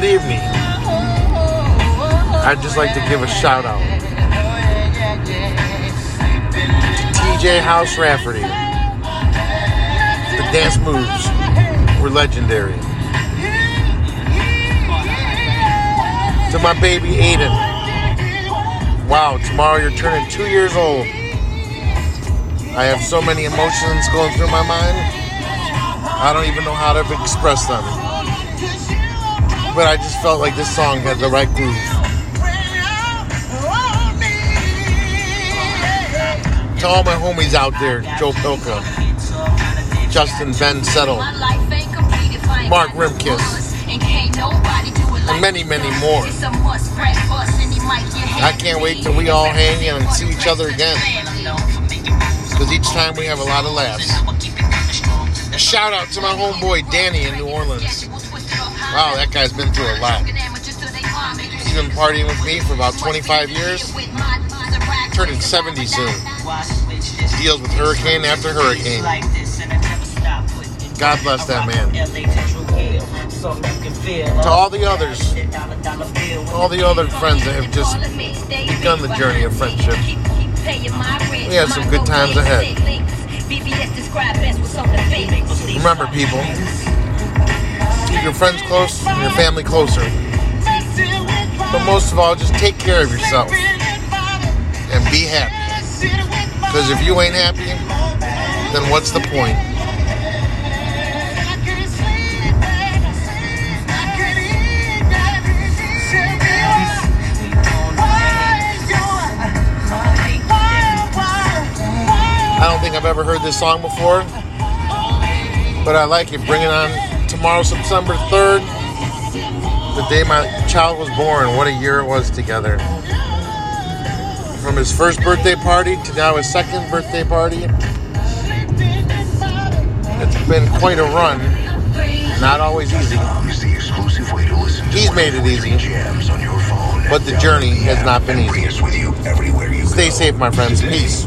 Good evening. I'd just like to give a shout out to TJ House Rafferty. The dance moves were legendary. To my baby Aiden. Wow, tomorrow you're turning two years old. I have so many emotions going through my mind. I don't even know how to express them. But I just felt like this song had the right groove. To all my homies out there, Joe Pilka, Justin Ben Settle, Mark Rimkiss, and many, many more. I can't wait till we all hang and see each other again. Because each time we have a lot of laughs. Shout out to my homeboy Danny in New Orleans. Wow, that guy's been through a lot. He's been partying with me for about 25 years. Turning 70 soon. Deals with hurricane after hurricane. God bless that man. To all the others, all the other friends that have just begun the journey of friendship. We have some good times ahead. Remember, people, keep your friends close and your family closer. But most of all, just take care of yourself and be happy. Because if you ain't happy, then what's the point? I don't think I've ever heard this song before, but I like it. Bring it on tomorrow, September 3rd, the day my child was born. What a year it was together. From his first birthday party to now his second birthday party. It's been quite a run. Not always easy. He's made it easy. But the journey has not been easy. Stay safe, my friends. Peace.